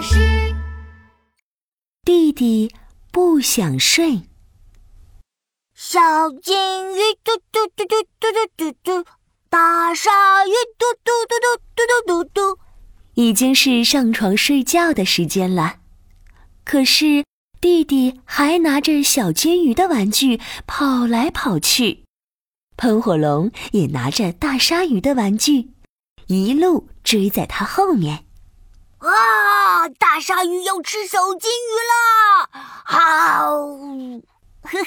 巴士。弟弟不想睡。小金鱼嘟嘟嘟嘟嘟嘟嘟嘟，大鲨鱼嘟嘟嘟嘟嘟嘟嘟嘟。已经是上床睡觉的时间了，可是弟弟还拿着小金鱼的玩具跑来跑去，喷火龙也拿着大鲨鱼的玩具，一路追在他后面。啊！大鲨鱼要吃小金鱼了！好，呵呵，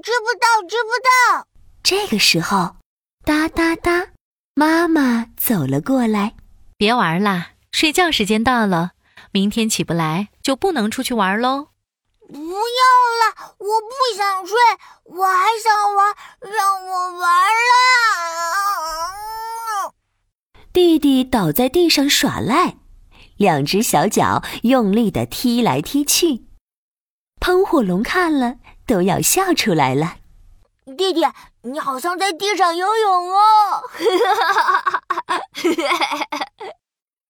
吃不到，吃不到。这个时候，哒哒哒，妈妈走了过来，别玩啦。睡觉时间到了，明天起不来就不能出去玩喽。不要了，我不想睡，我还想玩，让我玩啦。弟弟倒在地上耍赖，两只小脚用力的踢来踢去。喷火龙看了都要笑出来了。弟弟，你好像在地上游泳哦。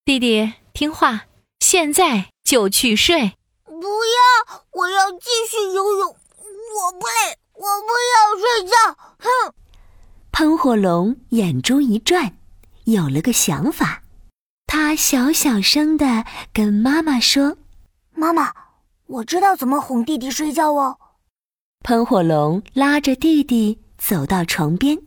弟弟听话，现在就去睡。不要，我要继续游泳。我不累，我不要睡觉。哼！喷火龙眼珠一转，有了个想法。他小小声的跟妈妈说：“妈妈，我知道怎么哄弟弟睡觉哦。”喷火龙拉着弟弟走到床边。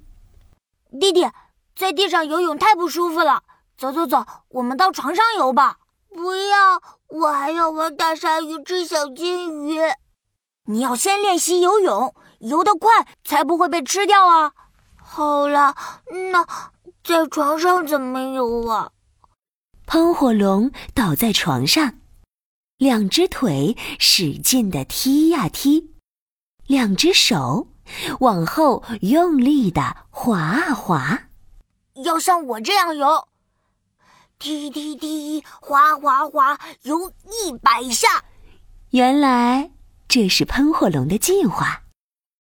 弟弟，在地上游泳太不舒服了。走走走，我们到床上游吧。不要，我还要玩大鲨鱼吃小金鱼。你要先练习游泳，游得快才不会被吃掉啊。好了，那在床上怎么游啊？喷火龙倒在床上，两只腿使劲的踢呀踢，两只手往后用力的划啊划。要像我这样游。踢踢踢，滑滑滑，游一百下。原来这是喷火龙的计划，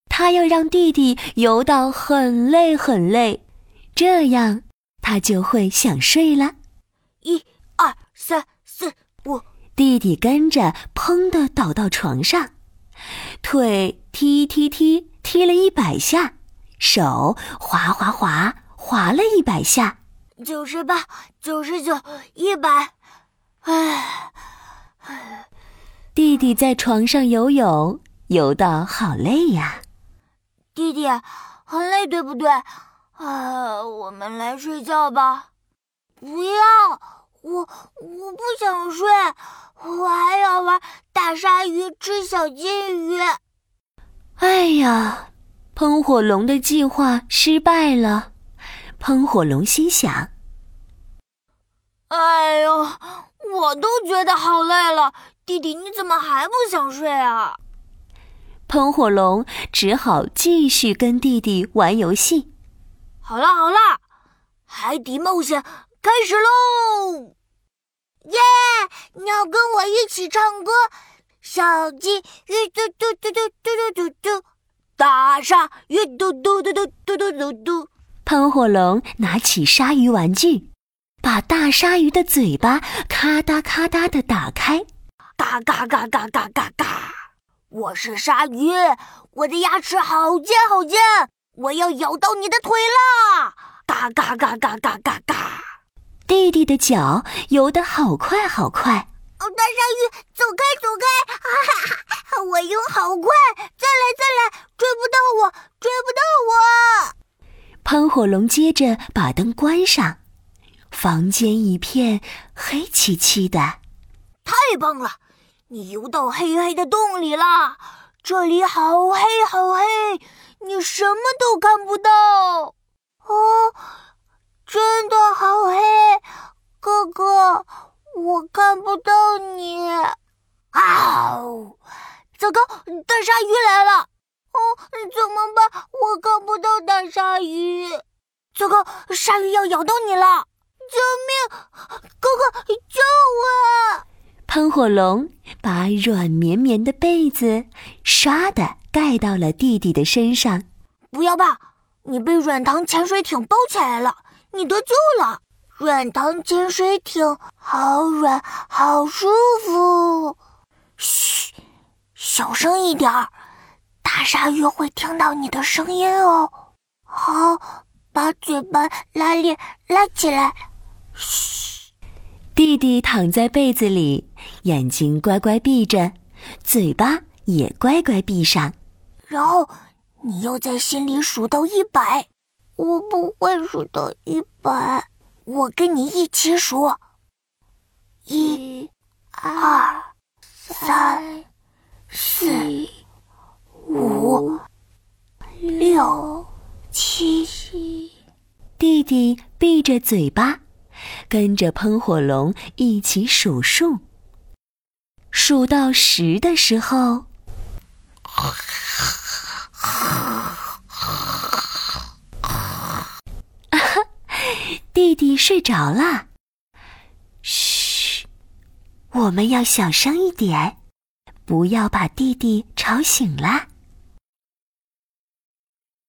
他要让弟弟游到很累很累，这样他就会想睡了。一、二、三、四、五，弟弟跟着砰的倒到床上，腿踢踢踢踢了一百下，手滑滑滑滑了一百下。九十八，九十九，一百，唉，弟弟在床上游泳，游到好累呀。弟弟，很累，对不对？啊，我们来睡觉吧。不要，我我不想睡，我还要玩大鲨鱼吃小金鱼。哎呀，喷火龙的计划失败了。喷火龙心想：“哎呦，我都觉得好累了，弟弟你怎么还不想睡啊？”喷火龙只好继续跟弟弟玩游戏。好了好了，海底冒险开始喽！耶，你要跟我一起唱歌？小鸡鱼嘟嘟嘟嘟嘟嘟嘟嘟，大鲨鱼嘟嘟嘟嘟嘟嘟嘟嘟。喷火龙拿起鲨鱼玩具，把大鲨鱼的嘴巴咔嗒咔嗒的打开，嘎嘎嘎嘎嘎嘎嘎！我是鲨鱼，我的牙齿好尖好尖，我要咬到你的腿啦！嘎嘎嘎嘎嘎嘎嘎！弟弟的脚游得好快好快，哦，大鲨鱼，走开走开！哈哈，我游好快，再来再来，追不到我，追不到我！喷火龙接着把灯关上，房间一片黑漆漆的。太棒了，你游到黑黑的洞里啦，这里好黑好黑，你什么都看不到。哦，真的好黑，哥哥，我看不到你。啊！糟糕，大鲨鱼来了。哦，怎么办？我看不到大鲨鱼！糟糕，鲨鱼要咬到你了！救命！哥哥，救我！喷火龙把软绵绵的被子唰的盖到了弟弟的身上。不要怕，你被软糖潜水艇包起来了，你得救了！软糖潜水艇好软，好舒服。嘘，小声一点儿，大鲨鱼会听到你的声音哦。好，把嘴巴拉链拉起来。嘘，弟弟躺在被子里，眼睛乖乖闭着，嘴巴也乖乖闭上。然后你又在心里数到一百。我不会数到一百，我跟你一起数：一、二、三、四、五、六、七。弟弟闭着嘴巴，跟着喷火龙一起数数。数到十的时候。弟弟睡着了，嘘，我们要小声一点，不要把弟弟吵醒了。